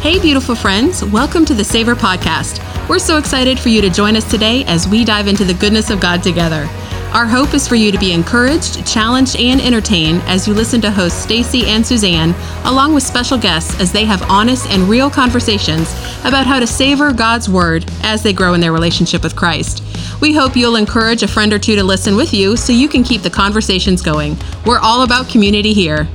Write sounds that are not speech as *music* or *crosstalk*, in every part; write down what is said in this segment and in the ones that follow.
Hey, beautiful friends, welcome to the Savor Podcast. We're so excited for you to join us today as we dive into the goodness of God together. Our hope is for you to be encouraged, challenged, and entertained as you listen to hosts Stacy and Suzanne, along with special guests as they have honest and real conversations about how to savor God's Word as they grow in their relationship with Christ. We hope you'll encourage a friend or two to listen with you so you can keep the conversations going. We're all about community here.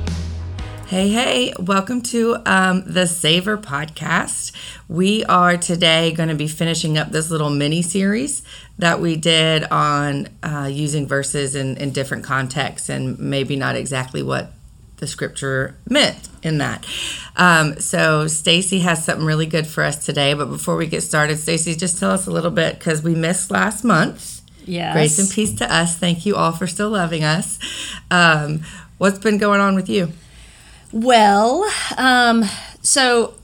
Hey, hey, welcome to um, the Savor podcast. We are today going to be finishing up this little mini series that we did on uh, using verses in, in different contexts and maybe not exactly what the scripture meant in that. Um, so Stacy has something really good for us today. But before we get started, Stacy, just tell us a little bit because we missed last month. Yes. Grace and peace to us. Thank you all for still loving us. Um, what's been going on with you? Well, um, so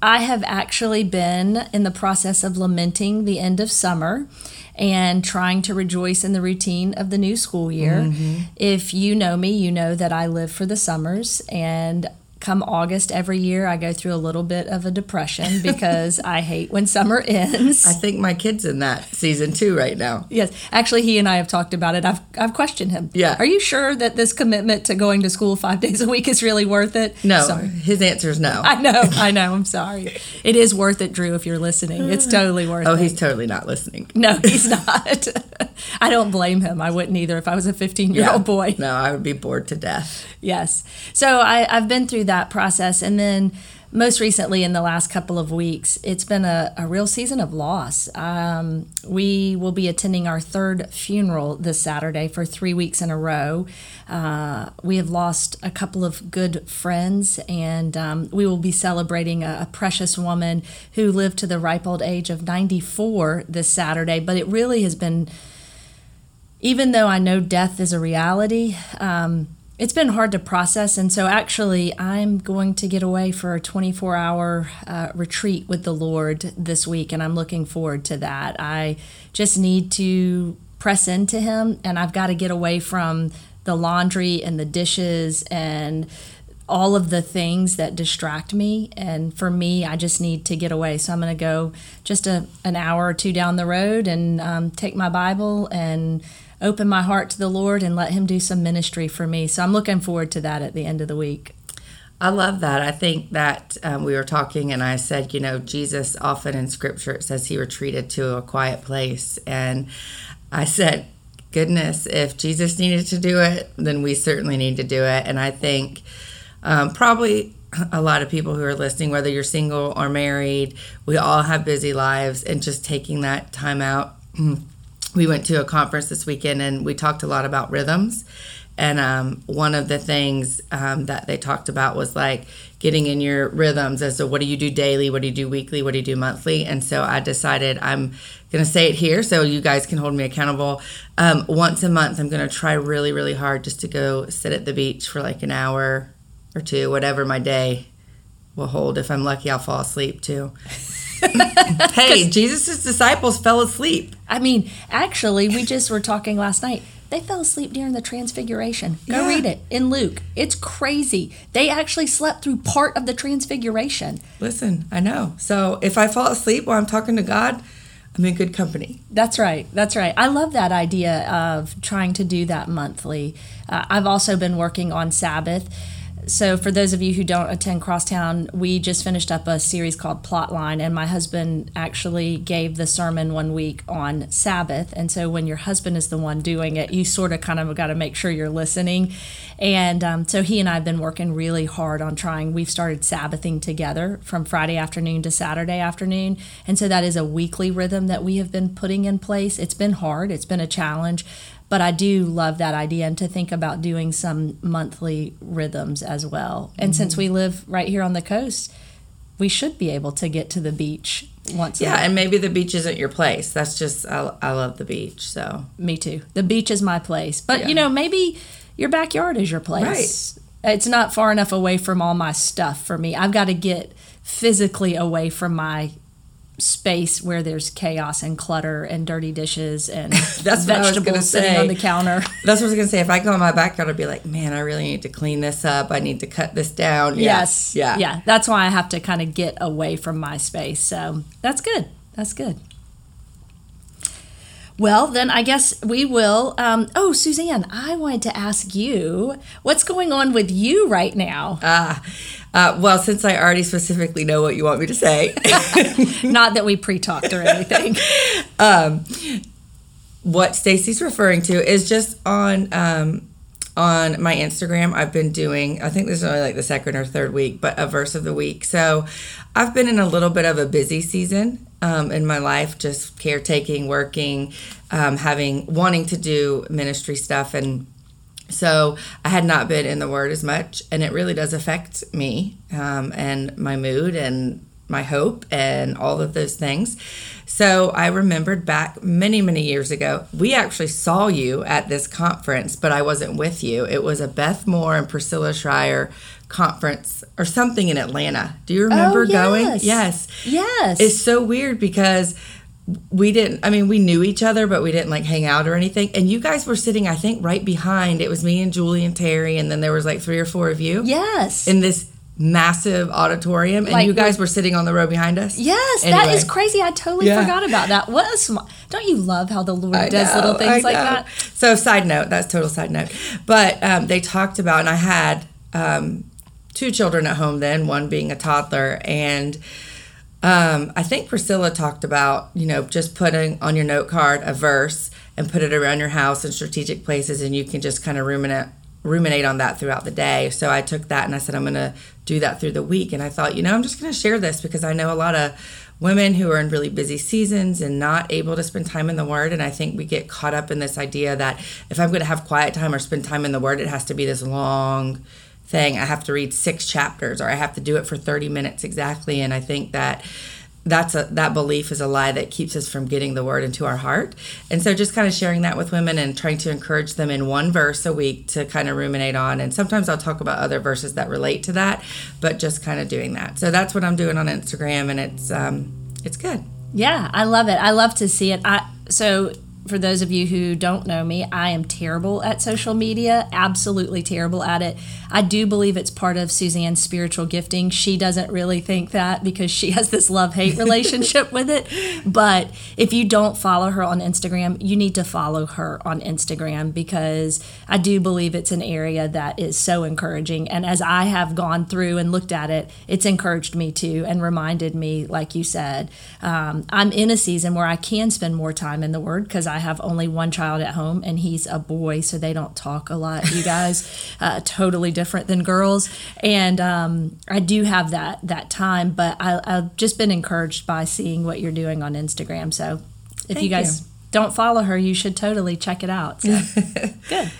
I have actually been in the process of lamenting the end of summer and trying to rejoice in the routine of the new school year. Mm-hmm. If you know me, you know that I live for the summers and come August every year, I go through a little bit of a depression *laughs* because I hate when summer ends. I think my kid's in that season too right now. Yes, actually, he and I have talked about it. I've I've questioned him. Yeah, are you sure that this commitment to going to school five *laughs* days a week is really worth it? No, sorry. his answer is no. I know, I know. I'm sorry. It is worth it, Drew. If you're listening, it's totally worth oh, it. Oh, he's totally not listening. No, he's not. *laughs* I don't blame him. I wouldn't either if I was a 15 year old boy. No, I would be bored to death. Yes. So I, I've been through that process. And then most recently, in the last couple of weeks, it's been a, a real season of loss. Um, we will be attending our third funeral this Saturday for three weeks in a row. Uh, we have lost a couple of good friends, and um, we will be celebrating a, a, precious woman who lived to the ripe old age of 94 this Saturday. But it really has been, even though I know death is a reality, um, it's been hard to process. And so, actually, I'm going to get away for a 24 hour uh, retreat with the Lord this week, and I'm looking forward to that. I just need to press into Him, and I've got to get away from the laundry and the dishes and all of the things that distract me. And for me, I just need to get away. So I'm going to go just a, an hour or two down the road and um, take my Bible and open my heart to the Lord and let Him do some ministry for me. So I'm looking forward to that at the end of the week. I love that. I think that um, we were talking, and I said, you know, Jesus often in scripture it says he retreated to a quiet place. And I said, goodness, if Jesus needed to do it, then we certainly need to do it. And I think um, probably a lot of people who are listening, whether you're single or married, we all have busy lives, and just taking that time out *clears throat* we went to a conference this weekend and we talked a lot about rhythms. And um, one of the things um, that they talked about was like getting in your rhythms as to what do you do daily, what do you do weekly, what do you do monthly. And so I decided I'm going to say it here so you guys can hold me accountable. Um, once a month, I'm going to try really, really hard just to go sit at the beach for like an hour or two, whatever my day will hold. If I'm lucky, I'll fall asleep too. *laughs* *laughs* hey, Jesus' disciples fell asleep. I mean, actually, we just were talking last night. They fell asleep during the transfiguration. Go yeah. read it in Luke. It's crazy. They actually slept through part of the transfiguration. Listen, I know. So if I fall asleep while I'm talking to God, I'm in good company. That's right. That's right. I love that idea of trying to do that monthly. Uh, I've also been working on Sabbath so for those of you who don't attend Crosstown, we just finished up a series called Plotline, and my husband actually gave the sermon one week on Sabbath. And so when your husband is the one doing it, you sort of kind of got to make sure you're listening. And um, so he and I have been working really hard on trying. We've started Sabbathing together from Friday afternoon to Saturday afternoon, and so that is a weekly rhythm that we have been putting in place. It's been hard. It's been a challenge, but I do love that idea and to think about doing some monthly rhythms as well. And mm-hmm. since we live right here on the coast, we should be able to get to the beach once. Yeah, and maybe the beach isn't your place. That's just I, I love the beach. So me too. The beach is my place, but yeah. you know maybe your backyard is your place. Right. It's not far enough away from all my stuff for me. I've got to get physically away from my space where there's chaos and clutter and dirty dishes and *laughs* That's what I was gonna vegetables sitting say. on the counter. *laughs* That's what I was gonna say. If I go in my backyard, I'd be like, man, I really need to clean this up. I need to cut this down. Yeah. Yes. Yeah. Yeah. That's why I have to kind of get away from my space. So that's good. That's good. Well, then I guess we will. Um, oh, Suzanne, I wanted to ask you what's going on with you right now? Ah, uh, well, since I already specifically know what you want me to say, *laughs* Not that we pre talked or anything. *laughs* what Stacy's referring to is just on um, on my Instagram. I've been doing. I think this is only like the second or third week, but a verse of the week. So I've been in a little bit of a busy season um, in my life, just caretaking, working, um, having wanting to do ministry stuff and. So I had not been in the Word as much, and it really does affect me um, and my mood and my hope and all of those things. So I remembered back many, many years ago, we actually saw you at this conference, but I wasn't with you. It was a Beth Moore and Priscilla Shirer conference or something in Atlanta. Do you remember Oh, going? yes. Yes. Yes. It's so weird because we didn't I mean we knew each other but we didn't like hang out or anything and you guys were sitting I think right behind it was me and Julie and Terry and then there was like three or four of you yes. in this massive auditorium and Like you guys were sitting on the row behind us Yes, that Anyway. is crazy. I totally Yeah. forgot about that. What a sm- don't you love how the Lord I does know, little things like that? So, side note, that's total side note. But um, they talked about, and I had um, two children at home then, one being a toddler, and um, I think Priscilla talked about, you know, just putting on your note card a verse and put it around your house in strategic places, and you can just kind of ruminate ruminate on that throughout the day. So I took that and I said I'm going to do that through the week. And I thought, you know, I'm just going to share this because I know a lot of women who are in really busy seasons and not able to spend time in the Word. And I think we get caught up in this idea that if I'm going to have quiet time or spend time in the Word, it has to be this long thing. I have to read six chapters or I have to do it for 30 minutes exactly. And I think that that's a that belief is a lie that keeps us from getting the word into our heart. And so just kind of sharing that with women and trying to encourage them in one verse a week to kind of ruminate on. And sometimes I'll talk about other verses that relate to that, but just kind of doing that. So that's what I'm doing on Instagram and it's um it's good. Yeah, I love it. I love to see it. I so for those of you who don't know me, I am terrible at social media, absolutely terrible at it. I do believe it's part of Suzanne's spiritual gifting. She doesn't really think that because she has this love hate relationship with it. But if you don't follow her on Instagram, you need to follow her on Instagram because I do believe it's an area that is so encouraging. And as I have gone through and looked at it, it's encouraged me too and reminded me, like you said, um, I'm in a season where I can spend more time in the Word because I have only one child at home and he's a boy, so they don't talk a lot. You guys, *laughs* uh, totally different than girls, and um, I do have that that time. But I, I've just been encouraged by seeing what you're doing on Instagram. So if you guys you. don't follow her, you should totally check it out. So *laughs* good.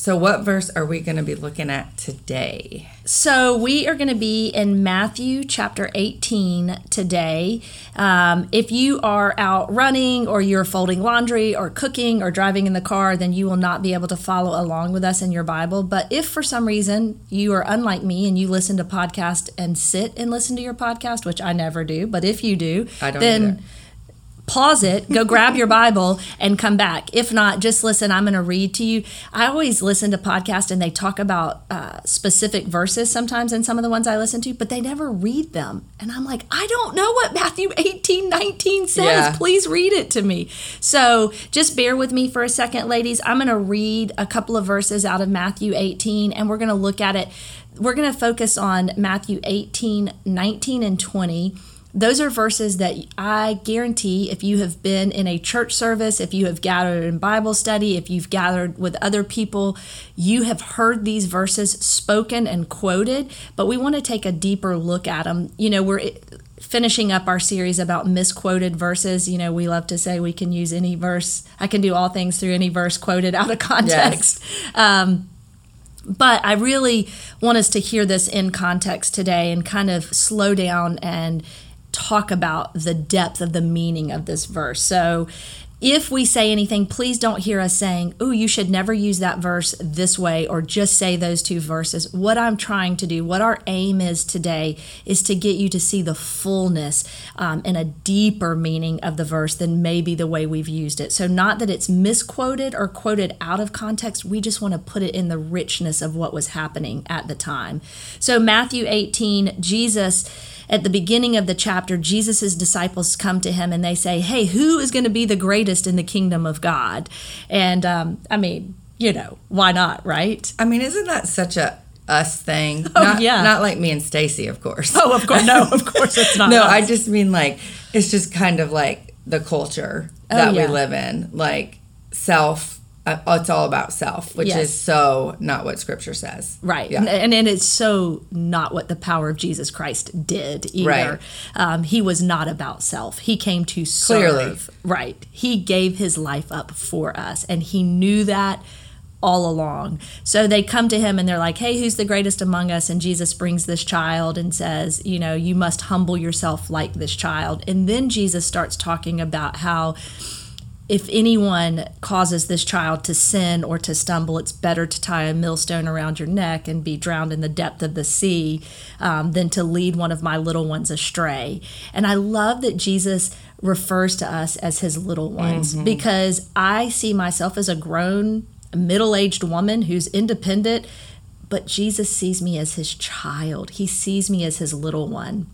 So what verse are we going to be looking at today? So we are going to be in Matthew chapter 18 today. Um, if you are out running or you're folding laundry or cooking or driving in the car, then you will not be able to follow along with us in your Bible. But if for some reason you are unlike me and you listen to podcast and sit and listen to your podcast, which I never do, but if you do, I don't then either. Pause it, go grab your Bible, and come back. If not, just listen. I'm going to read to you. I always listen to podcasts and they talk about uh, specific verses sometimes in some of the ones I listen to, but they never read them. And I'm like, I don't know what Matthew 18, 19 says. Yeah. Please read it to me. So just bear with me for a second, ladies. I'm going to read a couple of verses out of Matthew 18 and we're going to look at it. We're going to focus on Matthew 18, 19, and 20 those are verses that I guarantee if you have been in a church service, if you have gathered in Bible study, if you've gathered with other people, you have heard these verses spoken and quoted, but we want to take a deeper look at them. You know, we're finishing up our series about misquoted verses. You know, we love to say we can use any verse, I can do all things through any verse quoted out of *laughs* context. Um, but I really want us to hear this in context today and kind of slow down and talk about the depth of the meaning of this verse. So, if we say anything, please don't hear us saying, oh, you should never use that verse this way or just say those two verses. What I'm trying to do, what our aim is today, is to get you to see the fullness um, and a deeper meaning of the verse than maybe the way we've used it. So, not that it's misquoted or quoted out of context, we just want to put it in the richness of what was happening at the time. So, Matthew 18, Jesus at the beginning of the chapter, Jesus' disciples come to him and they say, Hey, who is going to be the greatest in the kingdom of God? And um, I mean, you know, why not, right? I mean, isn't that such a us thing? *laughs* Oh, not, yeah. Not like me and Stacy, of course. Oh, of course. No, *laughs* of course it's not. no, us. I just mean like, it's just kind of like the culture Oh, that yeah. we live in. Like, self, it's all about self, which Yes. is so not what scripture says. Right. Yeah. And, and and it's so not what the power of Jesus Christ did either. Right. Um, he was not about self. He came to serve. Clearly. Right. He gave his life up for us and he knew that all along. So they come to him and they're like, "Hey, who's the greatest among us?" And Jesus brings this child and says, "You know, you must humble yourself like this child." And then Jesus starts talking about how if anyone causes this child to sin or to stumble, it's better to tie a millstone around your neck and be drowned in the depth of the sea um, than to lead one of my little ones astray. And I love that Jesus refers to us as his little ones because I see myself as a grown, middle aged woman who's independent. But Jesus sees me as his child. He sees me as his little one.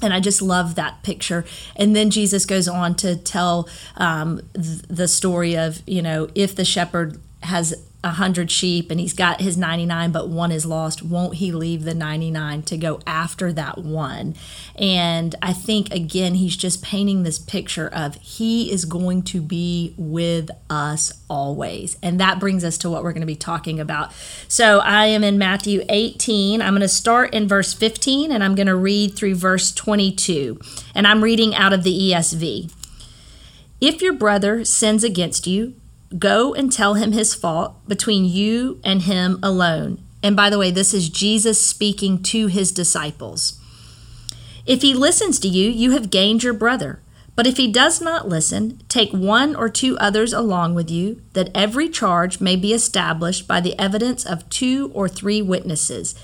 And I just love that picture. And then Jesus goes on to tell um, th- the story of, you know, if the shepherd has a hundred sheep and he's got his 99 but one is lost won't he leave the 99 to go after that one? And i think again he's just painting this picture of he is going to be with us always. And that brings us to what we're going to be talking about. So i am in matthew 18 i'm going to start in verse 15 and i'm going to read through verse 22 and i'm reading out of the esv if your brother sins against you Go and tell him his fault between you and him alone. And by the way, this is Jesus speaking to his disciples. If he listens to you, you have gained your brother. But if he does not listen, take one or two others along with you, that every charge may be established by the evidence of two or three witnesses.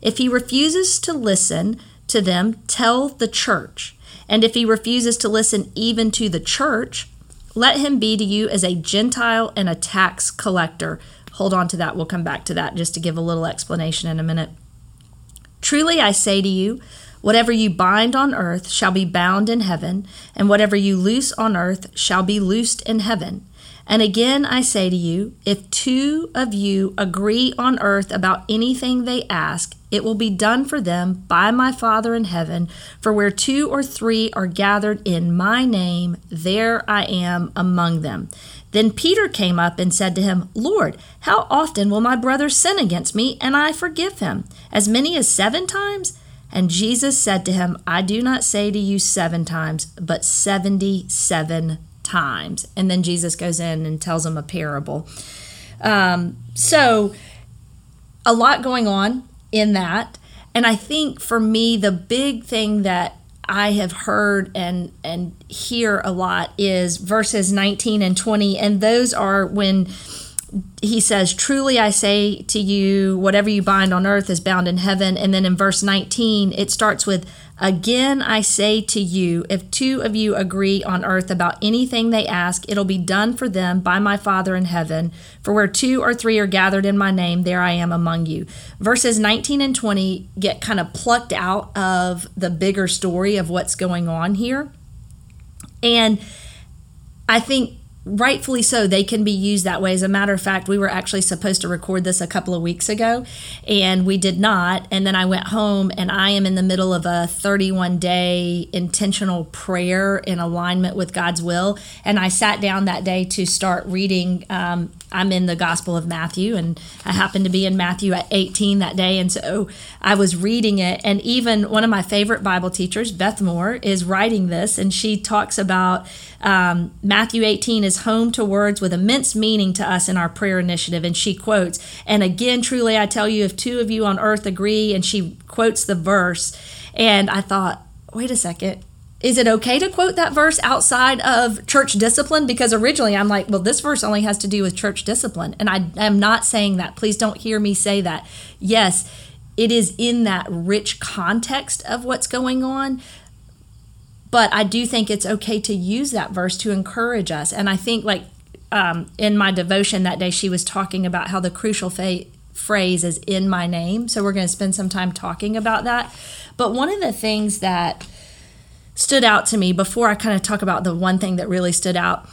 If he refuses to listen to them, tell the church. And if he refuses to listen even to the church, let him be to you as a Gentile and a tax collector. Hold on to that. We'll come back to that just to give a little explanation in a minute. Truly I say to you, whatever you bind on earth shall be bound in heaven, and whatever you loose on earth shall be loosed in heaven. And again I say to you, if two of you agree on earth about anything they ask, it will be done for them by my Father in heaven. For where two or three are gathered in my name, there I am among them. Then Peter came up and said to him, Lord, how often will my brother sin against me and I forgive him? As many as seven times? And Jesus said to him, I do not say to you seven times, but seventy seven times. And then Jesus goes in and tells him a parable. Um, so, a lot going on in that. And I think for me, the big thing that I have heard and and hear a lot is verses 19 and 20 and those are when he says truly I say to you whatever you bind on earth is bound in heaven. And then in verse 19 it starts with again I say to you if two of you agree on earth about anything they ask it'll be done for them by my father in heaven. For where two or three are gathered in my name there I am among you. Verses 19 and 20 get kind of plucked out of the bigger story of what's going on here. And I think rightfully so they can be used that way. As a matter of fact we were actually supposed to record this a couple of weeks ago and we did not. And then i went home and i am in the middle of a 31 day intentional prayer in alignment with god's will. And i sat down that day to start reading um, i'm in the gospel of matthew and i happened to be in matthew at 18 that day and so i was reading it and even one of my favorite bible teachers beth moore is writing this and she talks about um, matthew 18 is home to words with immense meaning to us in our prayer initiative. And she quotes, And again, truly, I tell you, if two of you on earth agree, and she quotes the verse. And I thought, wait a second, is it okay to quote that verse outside of church discipline? Because originally I'm like, well, this verse only has to do with church discipline. And I am not saying that. Please don't hear me say that. Yes, it is in that rich context of what's going on. But I do think it's okay to use that verse to encourage us. And I think, like um, in my devotion that day, she was talking about how the crucial fa- phrase is in my name. So we're going to spend some time talking about that. But one of the things that stood out to me before I kind of talk about the one thing that really stood out.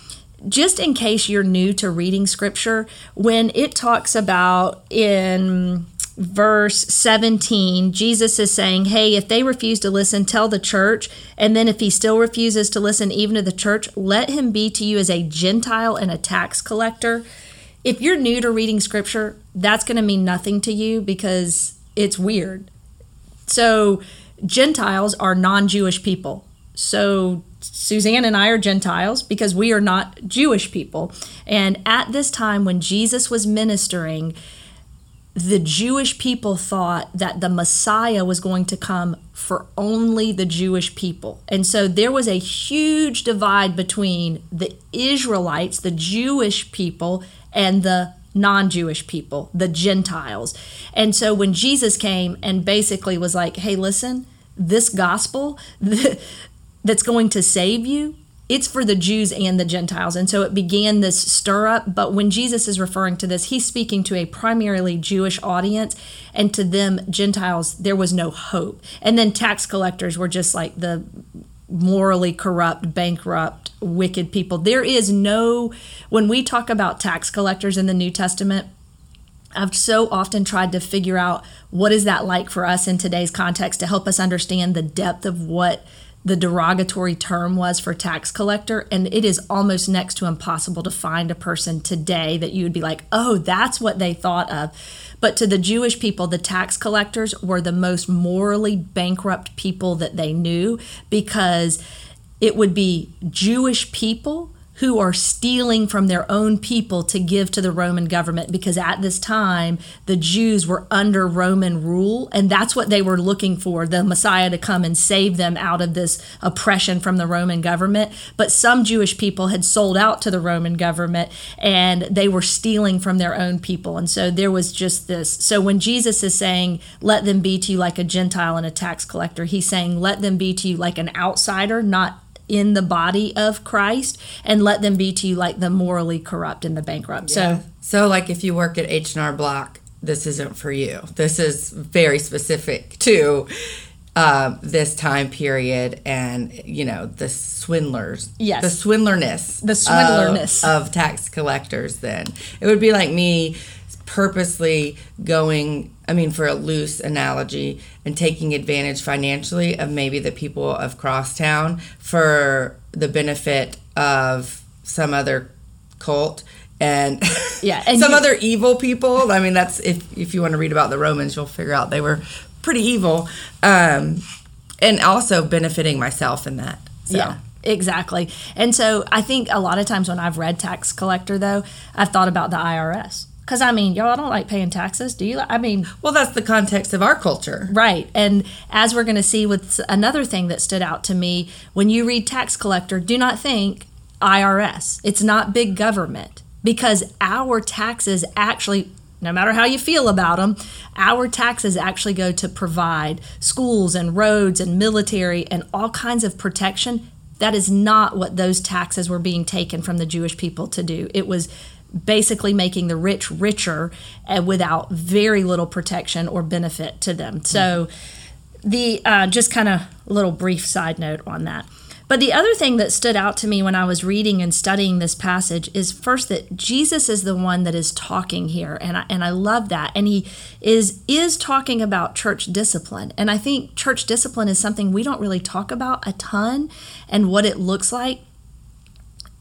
Just in case you're new to reading scripture, when it talks about in verse 17, Jesus is saying, Hey, if they refuse to listen, tell the church. And then if he still refuses to listen, even to the church, let him be to you as a Gentile and a tax collector. If you're new to reading scripture, that's going to mean nothing to you because it's weird. So, Gentiles are non Jewish people. So Suzanne and I are Gentiles because we are not Jewish people. And at this time, when Jesus was ministering, the Jewish people thought that the Messiah was going to come for only the Jewish people. And so there was a huge divide between the Israelites, the Jewish people, and the non Jewish people, the Gentiles. And so when Jesus came and basically was like, hey, listen, this gospel, *laughs* that's going to save you, it's for the Jews and the Gentiles. And so it began this stir up. But when Jesus is referring to this, he's speaking to a primarily Jewish audience. And to them, Gentiles, there was no hope. And then tax collectors were just like the morally corrupt, bankrupt, wicked people. There is no, when we talk about tax collectors in the New Testament, I've so often tried to figure out what is that like for us in today's context to help us understand the depth of what the derogatory term was for tax collector. And it is almost next to impossible to find a person today that you would be like, oh, that's what they thought of. But to the Jewish people, the tax collectors were the most morally bankrupt people that they knew because it would be Jewish people who are stealing from their own people to give to the Roman government because at this time the Jews were under Roman rule and that's what they were looking for the Messiah to come and save them out of this oppression from the Roman government. But some Jewish people had sold out to the Roman government and they were stealing from their own people. And so there was just this so when Jesus is saying let them be to you like a gentile and a tax collector he's saying let them be to you like an outsider not in the body of Christ and let them be to you like the morally corrupt and the bankrupt. Yeah. So so like if you work at H&R Block, this isn't for you. This is very specific to uh, this time period and you know the swindlers yes the swindlerness the swindlerness of, of tax collectors then it would be like me purposely going I mean, for a loose analogy, and taking advantage financially of maybe the people of Crosstown for the benefit of some other cult and yeah, *laughs* and some you, other evil people. I mean, that's if if you want to read about the Romans, you'll figure out they were pretty evil, um, and also benefiting myself in that. So. Yeah. Exactly. And so I think a lot of times when I've read tax collector though, I've thought about the IRS because I mean, y'all don't like paying taxes, do you? I mean, well, that's the context of our culture. Right. And as we're going to see with another thing that stood out to me, when you read tax collector, do not think IRS. It's not big government because our taxes actually no matter how you feel about them, our taxes actually go to provide schools and roads and military and all kinds of protection. That is not what those taxes were being taken from the Jewish people to do. It was basically making the rich richer and without very little protection or benefit to them. So, the uh, just kind of little brief side note on that. But the other thing that stood out to me when I was reading and studying this passage is first that Jesus is the one that is talking here, and I, and I love that. And he is is talking about church discipline, and I think church discipline is something we don't really talk about a ton, and what it looks like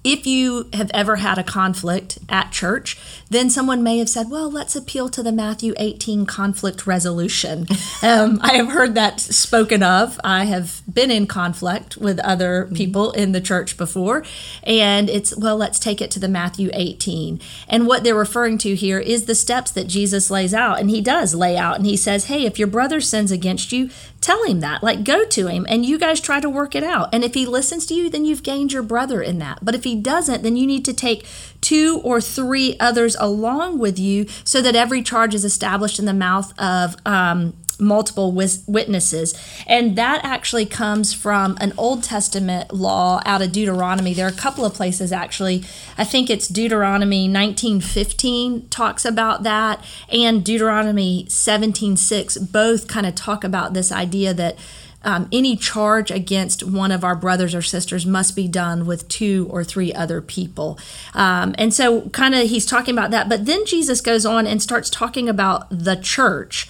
if you have ever had a conflict at church, then someone may have said, well, let's appeal to the Matthew 18 conflict resolution. *laughs* um, I have heard that spoken of. I have been in conflict with other mm-hmm. people in the church before. And it's, well, let's take it to the Matthew 18. And what they're referring to here is the steps that Jesus lays out. And he does lay out. And he says, hey, if your brother sins against you, tell him that. Like, go to him and you guys try to work it out. And if he listens to you, then you've gained your brother in that. But if he doesn't, then you need to take two or three others along with you so that every charge is established in the mouth of um, multiple witnesses. And that actually comes from an Old Testament law out of Deuteronomy. There are a couple of places actually. I think it's Deuteronomy 19:15 talks about that and Deuteronomy 17:6 both kind of talk about this idea that um, any charge against one of our brothers or sisters must be done with two or three other people. Um, and so, kind of, he's talking about that. But then Jesus goes on and starts talking about the church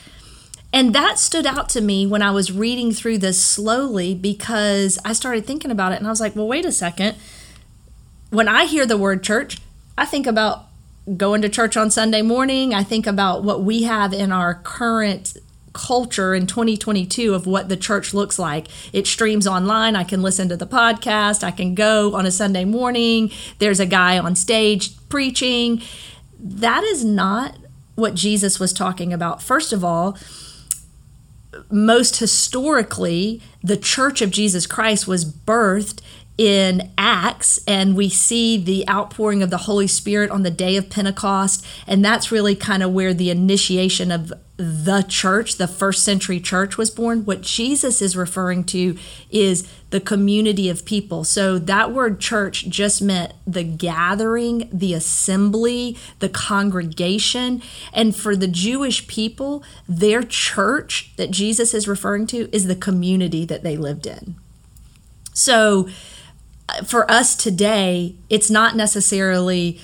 and that stood out to me when I was reading through this slowly because I started thinking about it and I was like, well, wait a second. When I hear the word church, I think about going to church on Sunday morning. I think about what we have in our current culture in 2022 of what the church looks like. It streams online. I can listen to the podcast. I can go on a Sunday morning. There's a guy on stage preaching. That is not what Jesus was talking about. First of all, most historically, the Church of Jesus Christ was birthed in Acts, and we see the outpouring of the Holy Spirit on the day of Pentecost. And that's really kind of where the initiation of the church, the first century church, was born. What Jesus is referring to is the community of people. So that word church just meant the gathering, the assembly, the congregation. And for the Jewish people, their church that Jesus is referring to is the community that they lived in. So, for us today, it's not necessarily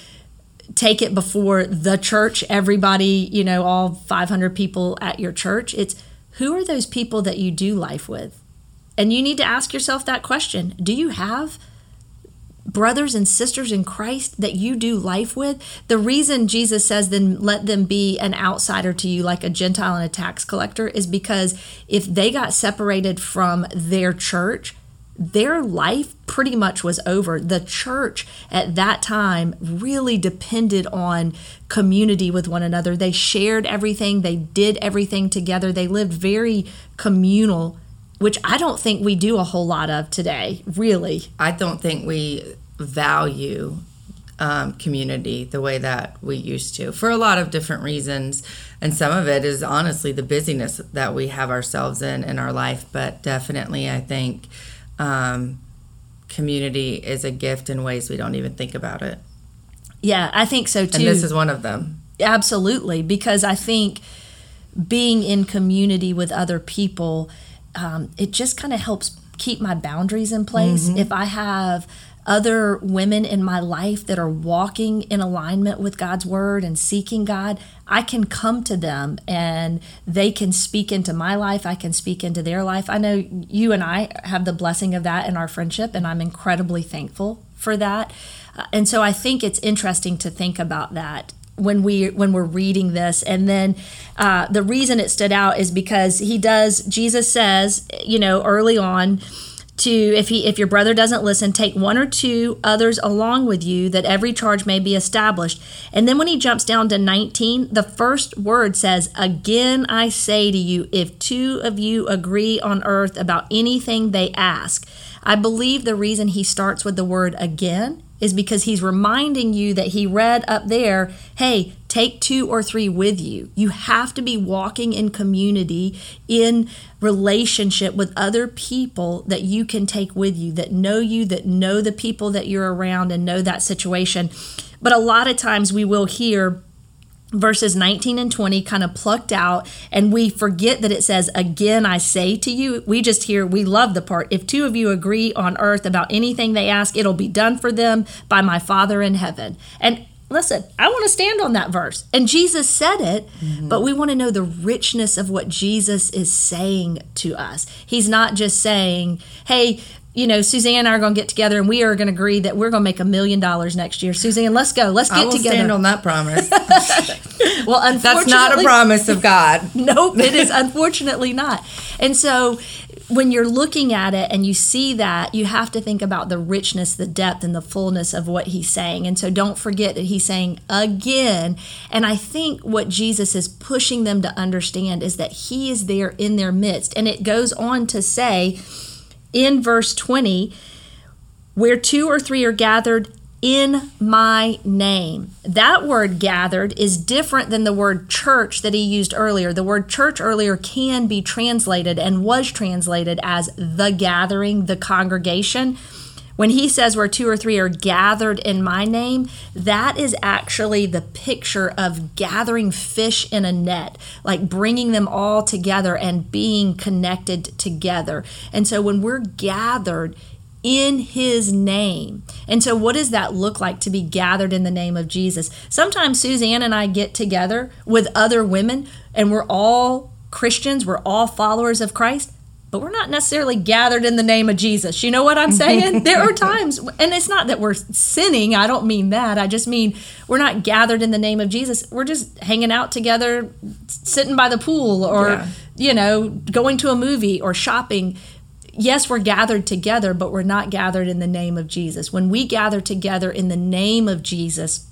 take it before the church, everybody, you know, all 500 people at your church. It's who are those people that you do life with? And you need to ask yourself that question Do you have brothers and sisters in Christ that you do life with? The reason Jesus says, then let them be an outsider to you, like a Gentile and a tax collector, is because if they got separated from their church, their life pretty much was over. The church at that time really depended on community with one another. They shared everything, they did everything together, they lived very communal, which I don't think we do a whole lot of today, really. I don't think we value um, community the way that we used to for a lot of different reasons. And some of it is honestly the busyness that we have ourselves in in our life. But definitely, I think um, community is a gift in ways we don't even think about it. Yeah, I think so too. And this is one of them. Absolutely, because I think being in community with other people, um, it just kind of helps keep my boundaries in place. Mm-hmm. If I have other women in my life that are walking in alignment with God's word and seeking God, I can come to them and they can speak into my life. I can speak into their life. I know you and I have the blessing of that in our friendship, and I'm incredibly thankful for that. Uh, and so I think it's interesting to think about that when we when we're reading this and then uh, the reason it stood out is because he does jesus says you know early on to if he if your brother doesn't listen take one or two others along with you that every charge may be established. And then when he jumps down to 19 the first word says again i say to you if two of you agree on earth about anything they ask. I believe the reason he starts with the word again is because he's reminding you that he read up there, hey, take two or three with you. You have to be walking in community, in relationship with other people that you can take with you, that know you, that know the people that you're around and know that situation. But a lot of times we will hear, verses 19 and 20 kind of plucked out and we forget that it says again i say to you we just hear we love the part. If two of you agree on earth about anything they ask it'll be done for them by my father in heaven. And listen i want to stand on that verse and jesus said it mm-hmm. but we want to know the richness of what jesus is saying to us. He's not just saying hey you know, Suzanne and I are going to get together and we are going to agree that we're going to make a million dollars next year. Suzanne, let's go. Let's get I will together. stand on that promise. *laughs* *laughs* well, unfortunately, That's not a promise of God. *laughs* nope, it is unfortunately not. And so when you're looking at it and you see that, you have to think about the richness, the depth, and the fullness of what he's saying. And so don't forget that he's saying again. And I think what Jesus is pushing them to understand is that he is there in their midst. And it goes on to say in verse 20, where two or three are gathered in my name. That word gathered is different than the word church that he used earlier. The word church earlier can be translated and was translated as the gathering, the congregation. When he says where two or three are gathered in my name, that is actually the picture of gathering fish in a net, like bringing them all together and being connected together. And so when we're gathered, in his name. And so, what does that look like to be gathered in the name of Jesus? Sometimes Suzanne and I get together with other women, and we're all Christians, we're all followers of Christ, but we're not necessarily gathered in the name of Jesus. You know what I'm saying? *laughs* there are times, and it's not that we're sinning, I don't mean that. I just mean we're not gathered in the name of Jesus. We're just hanging out together, sitting by the pool, or, yeah. you know, going to a movie or shopping yes, we're gathered together, but we're not gathered in the name of Jesus. When we gather together in the name of Jesus,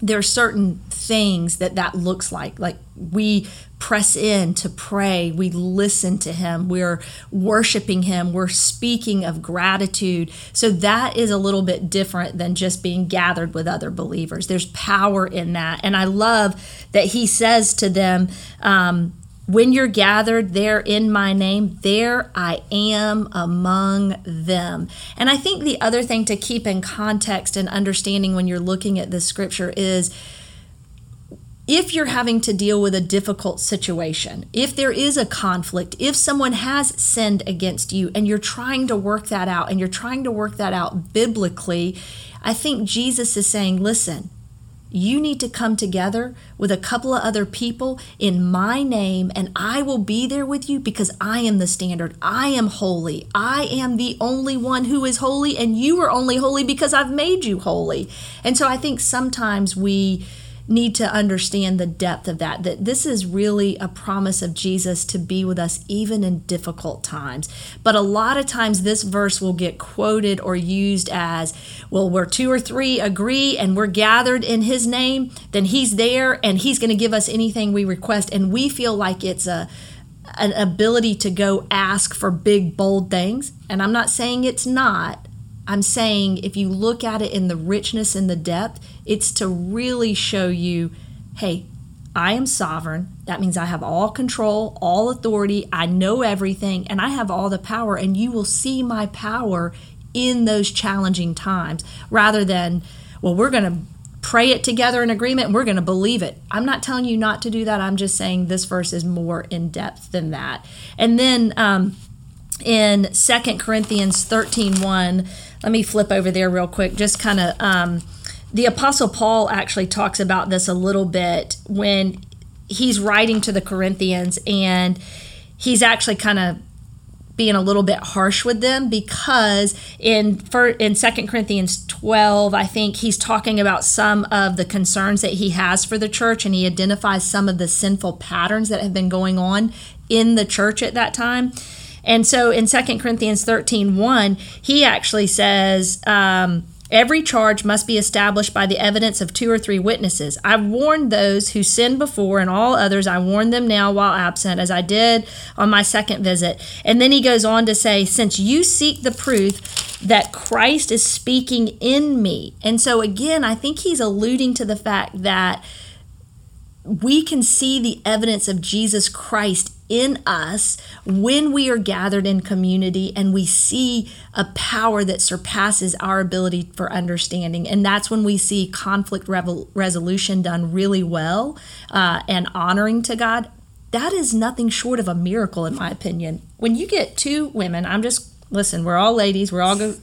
there are certain things that that looks like. Like we press in to pray, we listen to Him, we're worshiping Him, we're speaking of gratitude. So that is a little bit different than just being gathered with other believers. There's power in that. And I love that He says to them, um, when you're gathered there in my name, there I am among them. And I think the other thing to keep in context and understanding when you're looking at this scripture is if you're having to deal with a difficult situation, if there is a conflict, if someone has sinned against you and you're trying to work that out and you're trying to work that out biblically, I think Jesus is saying, listen, you need to come together with a couple of other people in my name, and I will be there with you because I am the standard. I am holy. I am the only one who is holy, and you are only holy because I've made you holy. And so I think sometimes we need to understand the depth of that that this is really a promise of Jesus to be with us even in difficult times. But a lot of times this verse will get quoted or used as well where two or three agree and we're gathered in his name then he's there and he's going to give us anything we request. And we feel like it's a an ability to go ask for big bold things. And I'm not saying it's not I'm saying if you look at it in the richness and the depth, it's to really show you hey, I am sovereign. That means I have all control, all authority. I know everything, and I have all the power. And you will see my power in those challenging times rather than, well, we're going to pray it together in agreement and we're going to believe it. I'm not telling you not to do that. I'm just saying this verse is more in depth than that. And then um, in Second Corinthians 13 1, let me flip over there real quick, just kind of. Um, the Apostle Paul actually talks about this a little bit when he's writing to the Corinthians and he's actually kind of being a little bit harsh with them because in for in Second Corinthians 12 I think he's talking about some of the concerns that he has for the church and he identifies some of the sinful patterns that have been going on in the church at that time and so in 2 Corinthians 13 1, he actually says, um, Every charge must be established by the evidence of two or three witnesses. I warned those who sinned before, and all others I warn them now while absent, as I did on my second visit. And then he goes on to say, Since you seek the proof that Christ is speaking in me. And so, again, I think he's alluding to the fact that we can see the evidence of Jesus Christ in us when we are gathered in community and we see a power that surpasses our ability for understanding. And that's when we see conflict resolution done really well uh, and honoring to God. That is nothing short of a miracle, in my opinion. When you get two women, I'm just, listen, we're all ladies, we're all go.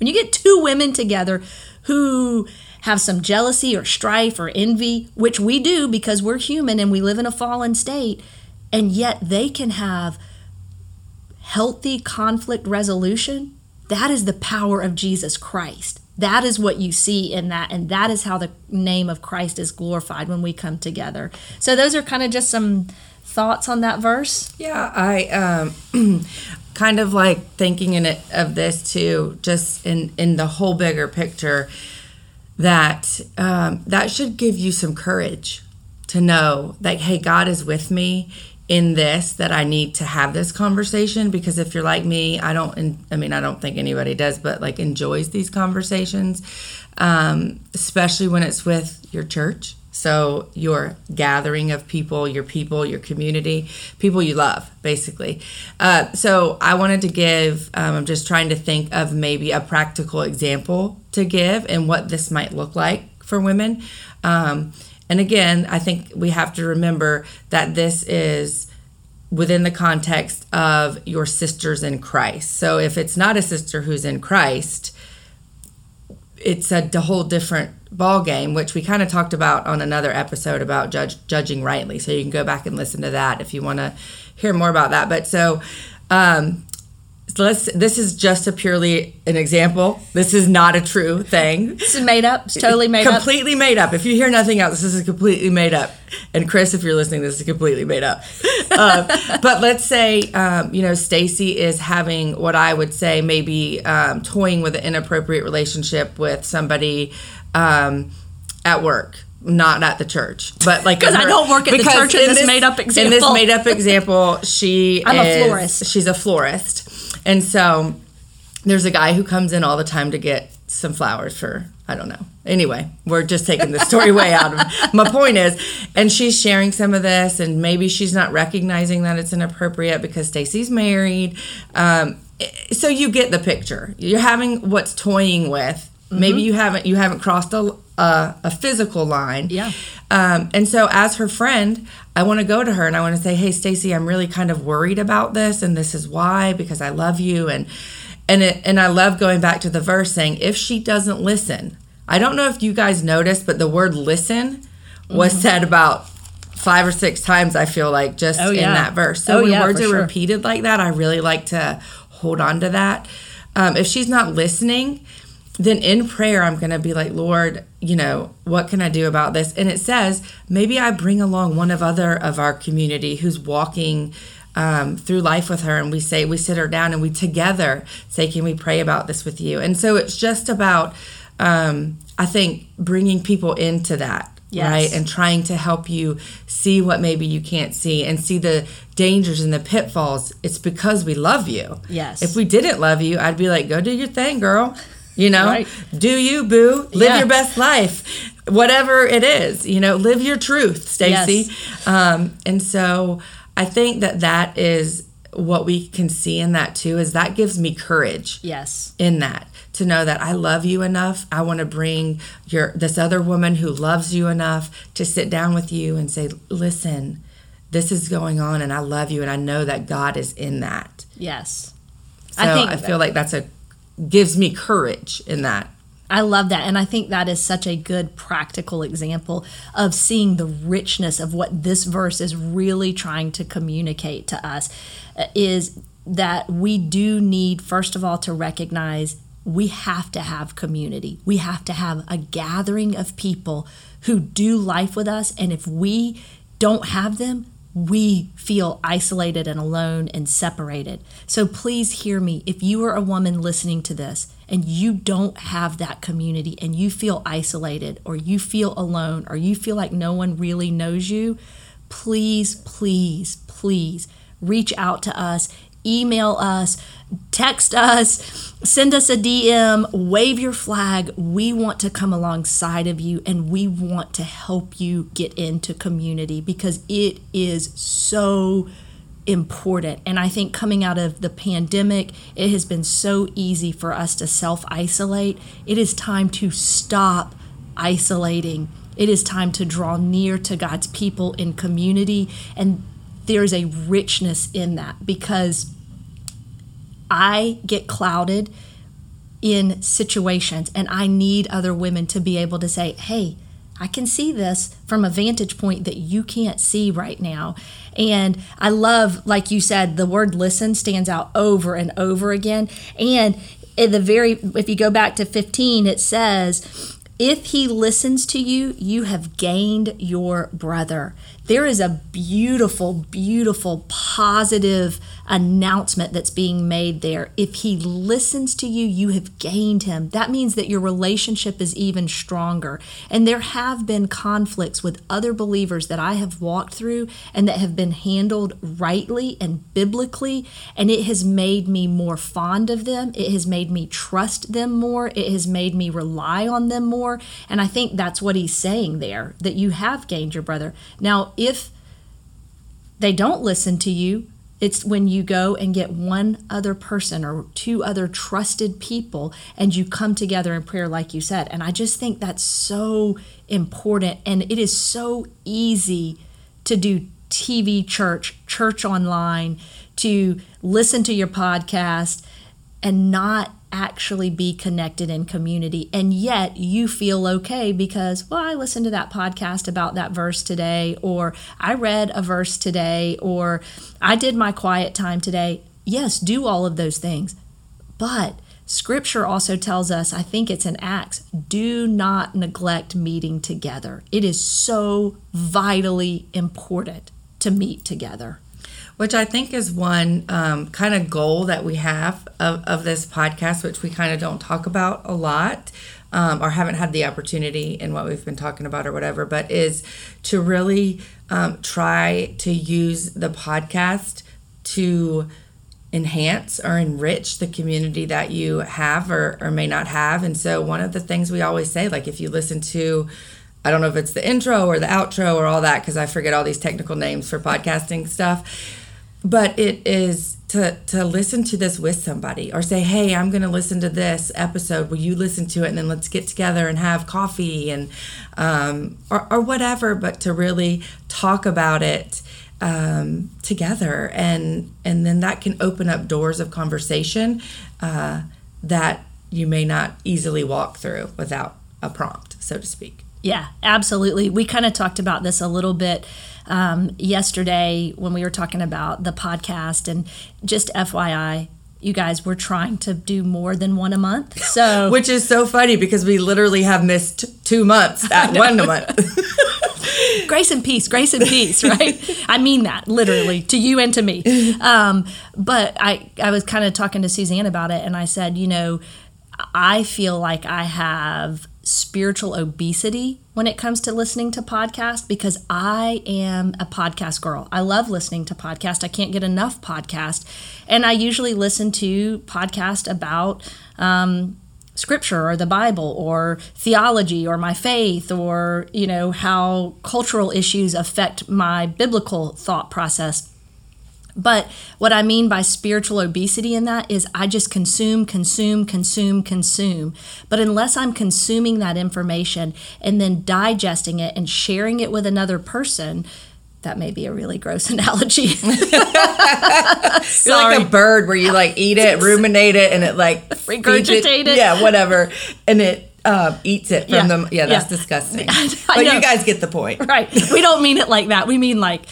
When you get two women together who have some jealousy or strife or envy, which we do because we're human and we live in a fallen state, and yet they can have healthy conflict resolution that is the power of Jesus Christ. That is what you see in that, and that is how the name of Christ is glorified when we come together. So, those are kind of just some thoughts on that verse. Yeah, I um, *clears throat* kind of like thinking in it of this too, just in in the whole bigger picture. That um, that should give you some courage to know that hey, God is with me in this that I need to have this conversation because if you're like me, I don't, I mean, I don't think anybody does, but like enjoys these conversations, um, especially when it's with your church. So, your gathering of people, your people, your community, people you love, basically. Uh, so, I wanted to give, um, I'm just trying to think of maybe a practical example to give and what this might look like for women. Um, and again, I think we have to remember that this is within the context of your sisters in Christ. So if it's not a sister who's in Christ, it's a whole different ball game, which we kind of talked about on another episode about judge, judging rightly. So you can go back and listen to that if you want to hear more about that. But so um, let's this is just a purely an example. This is not a true thing. It's made up. It's totally made completely up. Completely made up. If you hear nothing else this is completely made up. And chris if you're listening this is completely made up. Uh, *laughs* but let's say um, you know stacy is having what i would say maybe um, toying with an inappropriate relationship with somebody um, at work not at the church, but like *laughs* because I don't work at the church in, in this, made up example. In this made up example, she *laughs* I'm is, a florist. She's a florist, and so there's a guy who comes in all the time to get some flowers for I don't know. Anyway, we're just taking the story way out of my point is, and she's sharing some of this, and maybe she's not recognizing that it's inappropriate because Stacy's married. Um, so you get the picture. You're having what's toying with. Mm-hmm. Maybe you haven't you haven't crossed a, a, a physical line. Yeah. Um, and so as her friend, I want to go to her and I want to say, "Hey, Stacy, I'm really kind of worried about this, and this is why because I love you and and it and I love going back to the verse saying, if she doesn't listen, I don't know if you guys noticed, but the word listen was mm-hmm. said about five or six times. I feel like just oh, yeah. in that verse. So oh, when yeah, words are sure. repeated like that, I really like to hold on to that. Um, if she's not listening, then in prayer, I'm going to be like, Lord, you know, what can I do about this? And it says, maybe I bring along one of other of our community who's walking um, through life with her, and we say, we sit her down and we together say, can we pray about this with you? And so it's just about, um, I think, bringing people into that. Yes. Right. And trying to help you see what maybe you can't see and see the dangers and the pitfalls. It's because we love you. Yes. If we didn't love you, I'd be like, go do your thing, girl. You know, right. do you, boo? Live yeah. your best life, whatever it is. You know, live your truth, Stacy. Yes. Um, and so I think that that is what we can see in that too. Is that gives me courage. Yes. In that to know that I love you enough. I want to bring your this other woman who loves you enough to sit down with you and say, listen, this is going on, and I love you, and I know that God is in that. Yes. So I think I feel like that's a gives me courage in that. I love that. And I think that is such a good practical example of seeing the richness of what this verse is really trying to communicate to us uh, is that we do need, first of all, to recognize we have to have community. We have to have a gathering of people who do life with us. And if we don't have them, we feel isolated and alone and separated. So please hear me. If you are a woman listening to this and you don't have that community and you feel isolated or you feel alone or you feel like no one really knows you, please, please, please reach out to us email us, text us, send us a DM, wave your flag. We want to come alongside of you and we want to help you get into community because it is so important. And I think coming out of the pandemic, it has been so easy for us to self isolate. It is time to stop isolating. It is time to draw near to God's people in community. And there's a richness in that because I get clouded in situations and I need other women to be able to say, hey, I can see this from a vantage point that you can't see right now. And I love, like you said, the word listen stands out over and over again. And in the very if you go back to 15 it says if he listens to you you have gained your brother there is a beautiful beautiful positive announcement that's being made there. If he listens to you, you have gained him. That means that your relationship is even stronger. And there have been conflicts with other believers that I have walked through and that have been handled rightly and biblically. And it has made me more fond of them. It has made me trust them more. It has made me rely on them more. And I think that's what he's saying there that you have gained your brother. Now, if they don't listen to you, it's when you go and get one other person or two other trusted people and you come together in prayer, like you said. And I just think that's so important. And it is so easy to do TV church, church online, to listen to your podcast and not actually be connected in community. And yet you feel okay because, well, I listened to that podcast about that verse today, or I read a verse today, or I did my quiet time today. Yes, do all of those things. But Scripture also tells us, I think it's in Acts, do not neglect meeting together. It is so vitally important to meet together which I think is one um, kind of goal that we have of, of this podcast, which we kind of don't talk about a lot. Um, or haven't had the opportunity in what we've been talking about or whatever, but is to really um, try to use the podcast to enhance or enrich the community that you have or, or may not have. And so, one of the things we always say, like if you listen to, I don't know if it's the intro or the outro or all that, because I forget all these technical names for podcasting stuff but it is to to listen to this with somebody or say hey i'm going to listen to this episode. Will you listen to it? And then let's get together and have coffee and um, or, or whatever. But to really talk about it um, together. And and then that can open up doors of conversation uh, that you may not easily walk through without a prompt so to speak. Yeah absolutely. We kind of talked about this a little bit um, yesterday when we were talking about the podcast. And just FYI, you guys we're trying to do more than one a month. So *laughs* which is so funny because we literally have missed two months *laughs* at one a month. *laughs* Grace and peace grace and peace right? I mean that literally to you and to me. Um, but i i was kind of talking to suzanne about it and i said you know i feel like i have spiritual obesity when it comes to listening to podcasts because I am a podcast girl. I love listening to podcasts. I can't get enough podcast, and I usually listen to podcasts about um, scripture or the Bible or theology or my faith or you know how cultural issues affect my biblical thought process. But what I mean by spiritual obesity in that is I just consume, consume, consume, consume. But unless I'm consuming that information and then digesting it and sharing it with another person, that may be a really gross *laughs* analogy. *laughs* You're like a bird where you like eat it, *laughs* ruminate it, and it like regurgitate it, it. Yeah, whatever. And it uh, eats it from yeah. them. Yeah, that's yeah. disgusting. but you guys get the point. Right. We don't mean it like that. We mean like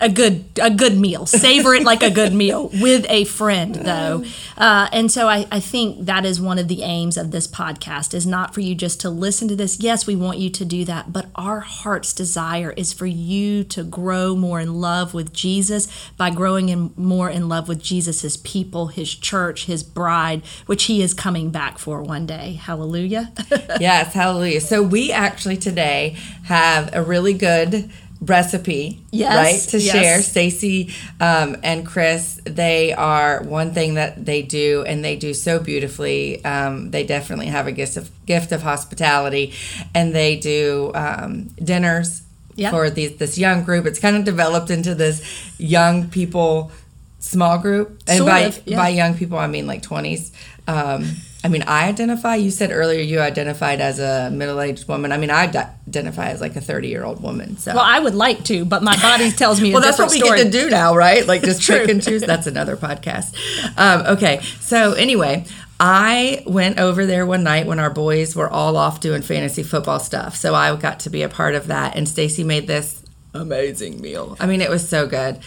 a good a good meal. Savor it like a good meal *laughs* with a friend though. Uh, and so I, I think that is one of the aims of this podcast is not for you just to listen to this. Yes we want you to do that but our heart's desire is for you to grow more in love with jesus by growing in more in love with jesus his people his church his bride which he is coming back for one day. Hallelujah. *laughs* Yes hallelujah. So we actually today have a really good recipe yes, right to yes. share stacy um, and chris they are one thing that they do and they do so beautifully um, they definitely have a gift of gift of hospitality and they do um, dinners yep. for these this young group it's kind of developed into this young people small group and sort by of, yeah. by young people i mean like 20s um, I mean, I identify. You said earlier you identified as a middle-aged woman. I mean, I identify as like a thirty-year-old woman. So, well, I would like to, but my body tells me. well, that's what we story. get to do now, right? Like just *laughs* pick and choose. That's another podcast. Um, okay, so anyway, I went over there one night when our boys were all off doing fantasy football stuff. So I got to be a part of that. And Stacy made this amazing meal. I mean, it was so good.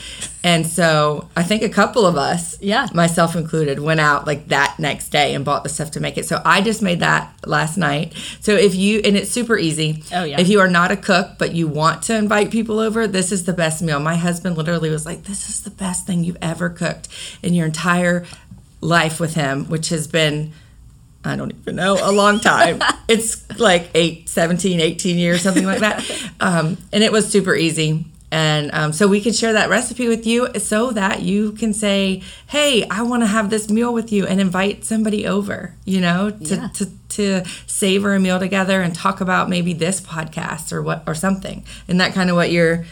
And so I think a couple of us, Yeah. myself included, went out like that next day and bought the stuff to make it. So I just made that last night. So if you, and it's super easy. Oh, yeah. If you are not a cook, but you want to invite people over, this is the best meal. My husband literally was like, this is the best thing you've ever cooked in your entire life with him, which has been I don't even know, a long time. *laughs* it's like 8, 17, 18 years, something like that. *laughs* Um, and it was super easy. And um, so we can share that recipe with you so that you can say, hey, I want to have this meal with you and invite somebody over, you know, to, Yeah. to, to savor a meal together and talk about maybe this podcast or what or something. And that kind of what you're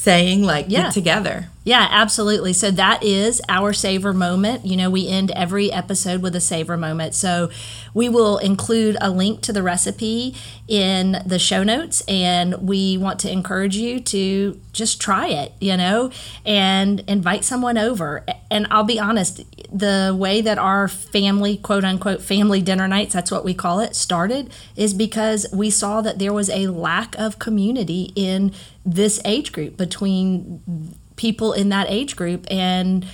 saying, like Yeah. get together. Yeah, absolutely. So that is our savor moment. You know, we end every episode with a savor moment. So we will include a link to the recipe in the show notes, and we want to encourage you to just try it, you know, and invite someone over. And I'll be honest, the way that our family, quote unquote, family dinner nights, that's what we call it, started is because we saw that there was a lack of community in this age group between people in that age group. And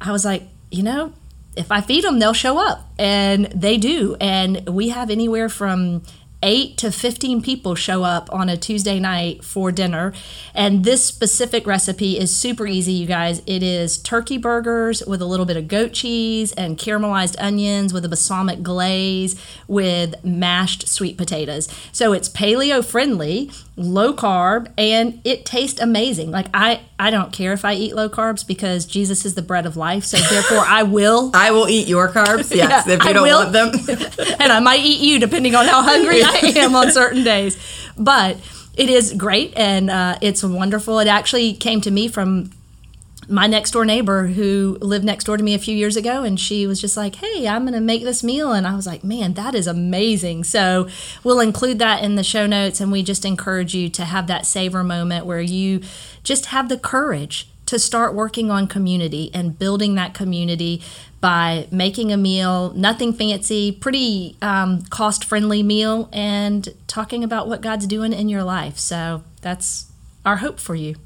i was like you know if i feed them they'll show up. And they do. And we have anywhere from 8 to 15 people show up on a tuesday night for dinner. And this specific recipe is super easy you guys. It is turkey burgers with a little bit of goat cheese and caramelized onions with a balsamic glaze with mashed sweet potatoes. So it's paleo friendly low carb and it tastes amazing like i i don't care if i eat low carbs because jesus is the bread of life so therefore i will *laughs* I will eat your carbs, yes, Yeah, if you I don't will. want them. *laughs* and i might eat you depending on how hungry i *laughs* am on certain days but it is great and uh, it's wonderful it actually came to me from my next door neighbor who lived next door to me a few years ago and she was just like hey i'm going to make this meal and i was like man that is amazing. So we'll include that in the show notes and we just encourage you to have that savor moment where you just have the courage to start working on community and building that community by making a meal nothing fancy pretty um, cost friendly meal and talking about what god's doing in your life. So that's our hope for you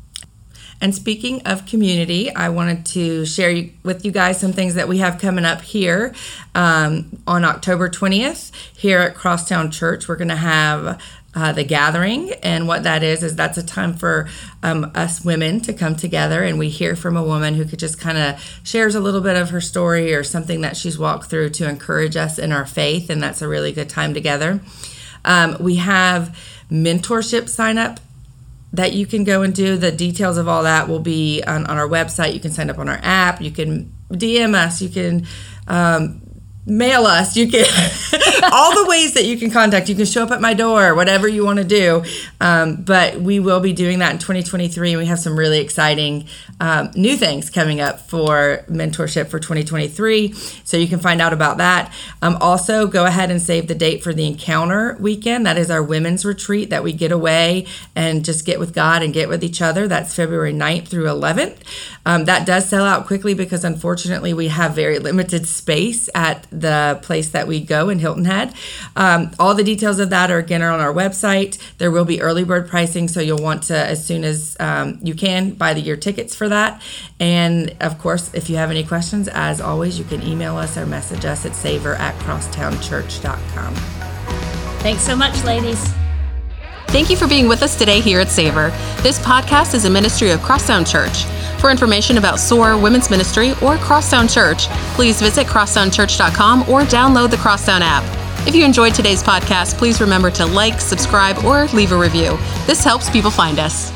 And speaking of community, I wanted to share with you guys some things that we have coming up here um, on October 20th here at Crosstown Church. We're going to have uh, the gathering, and what that is is that's a time for um, us women to come together and we hear from a woman who could just kind of shares a little bit of her story or something that she's walked through to encourage us in our faith, and that's a really good time together. Um, we have mentorship sign up that you can go and do. The details of all that will be on, on our website. You can sign up on our app. You can DM us. You can um, mail us. You can *laughs* all the ways that you can contact. You can show up at my door, whatever you want to do. Um, but we will be doing that in 2023, and we have some really exciting um, new things coming up for mentorship for 2023. So you can find out about that. Um, also, go ahead and save the date for the Encounter weekend. That is our women's retreat that we get away and just get with God and get with each other. That's February 9th through 11th. Um, that does sell out quickly because unfortunately we have very limited space at the place that we go in Hilton Um, all the details of that are again are on our website. There will be early bird pricing, so you'll want to as soon as um, you can buy the year tickets for that. And of course, if you have any questions, as always, you can email us or message us at savor at crosstownchurch.com. thanks so much ladies Thank you for being with us today here at Savor. This podcast is a ministry of Crosstown Church. For information about SOAR Women's Ministry or Crosstown Church, please visit crosstownchurch.com or download the Crosstown app. If you enjoyed today's podcast, please remember to like, subscribe, or leave a review. This helps people find us.